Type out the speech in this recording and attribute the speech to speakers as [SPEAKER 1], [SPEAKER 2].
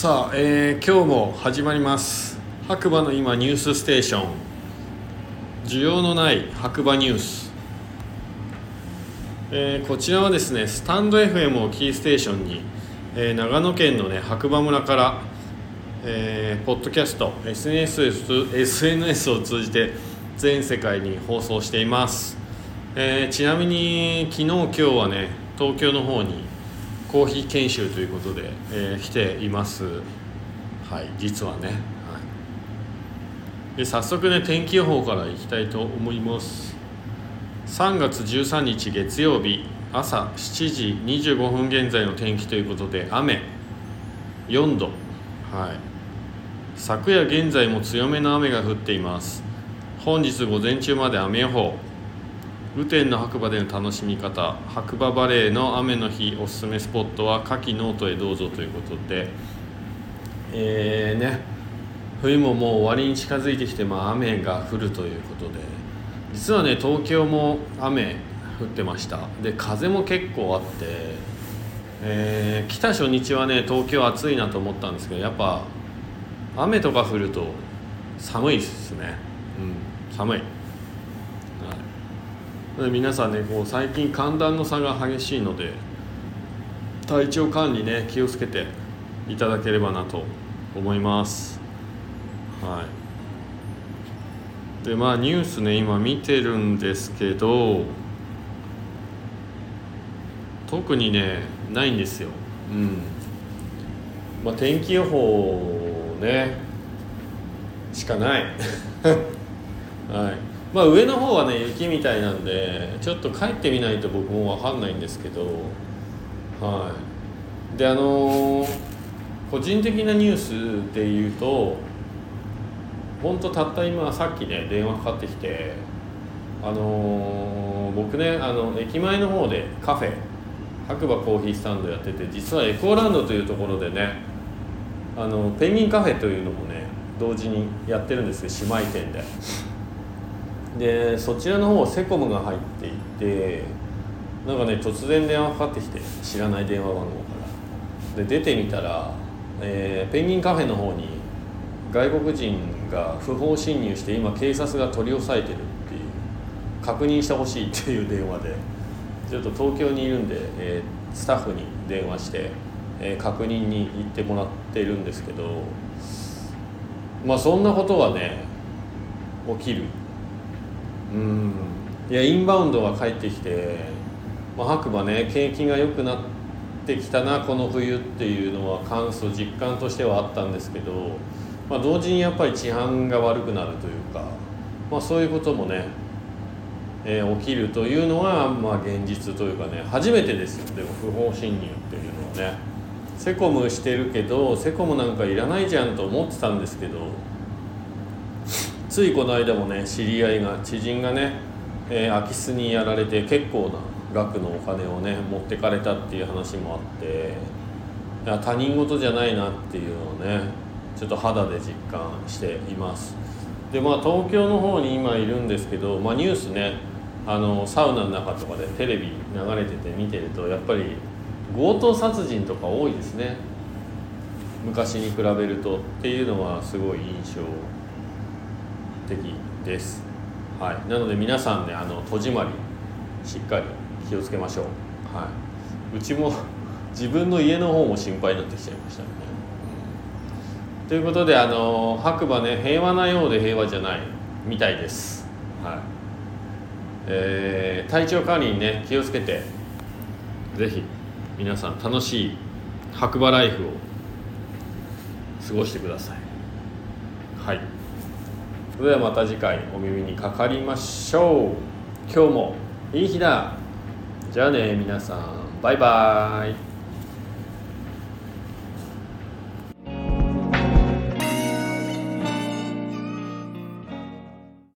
[SPEAKER 1] さあ、えー今日も始まります。白馬の今ニュースステーション。需要のない白馬ニュース、えーこちらはですねスタンド FM をキーステーションに、えー長野県のね白馬村から、えーポッドキャスト SNS, SNS を通じて全世界に放送しています、えーちなみに昨日今日はね東京の方にコーヒー研修ということで、えー来ています。はい実はね、はい、で早速ね天気予報からいきたいと思います。3月13日月曜日朝7時25分現在の天気ということで雨。4度。はい。昨夜現在も強めの雨が降っています。本日午前中まで雨予報。雨天の白馬での楽しみ方白馬バレーの雨の日おすすめスポットは下記ノートへどうぞということで。えー、ね。冬ももう終わりに近づいてきて、まあ、雨が降るということで。実はね東京も雨降ってました。で風も結構あって、えー来た初日はね東京暑いなと思ったんですけどやっぱ雨とか降ると寒いですね。うん寒い。皆さんねこう最近寒暖の差が激しいので体調管理ね気をつけていただければなと思います。はい。でまあニュースね今見てるんですけど特にねないんですよ。うん。まあ天気予報ねしかない。はい。まあ上の方はね雪みたいなんでちょっと帰ってみないと僕も分かんないんですけどはい。であのー個人的なニュースで言うと本当たった今さっきね電話かかってきてあのー僕ねあの駅前の方でカフェ白馬コーヒースタンドやってて実はエコーランドというところでねあのペンギンカフェというのもね同時にやってるんですよ姉妹店で。でそちらの方セコムが入っていてなんかね突然電話かかってきて知らない電話番号から。で出てみたら、えーペンギンカフェの方に外国人が不法侵入して今警察が取り押さえてるっていう確認してほしいっていう電話でちょっと東京にいるんで、えースタッフに電話して、えー確認に行ってもらってるんですけどまあそんなことはね起きる。うん。いやインバウンドが帰ってきて、まあ、白馬ね景気が良くなってきたなこの冬っていうのは感想実感としてはあったんですけど、まあ、同時にやっぱり治安が悪くなるというか、まあ、そういうこともね、えー起きるというのが、まあ、現実というかね初めてですよ。でも不法侵入っていうのはね。セコムしてるけどセコムなんかいらないじゃんと思ってたんですけどついこの間もね知り合いが知人がね、えー空き巣にやられて結構な額のお金をね持ってかれたっていう話もあっていや他人事じゃないなっていうのをねちょっと肌で実感しています。でまあ東京の方に今いるんですけど、まあ、ニュースねあのサウナの中とかでテレビ流れてて見てるとやっぱり強盗殺人とか多いですね。昔に比べるとっていうのはすごい印象的です、はい、なので皆さんねあの戸締まりしっかり気をつけましょう、はい、うちも 自分の家の方も心配になってきちゃいましたね、うんということであの白馬ね平和なようで平和じゃないみたいです、はい。えー体調管理にね気をつけてぜひ皆さん楽しい白馬ライフを過ごしてください。はい。それではまた次回お耳にかかりましょう。今日もいい日だ。じゃあね皆さん。バイバーイ。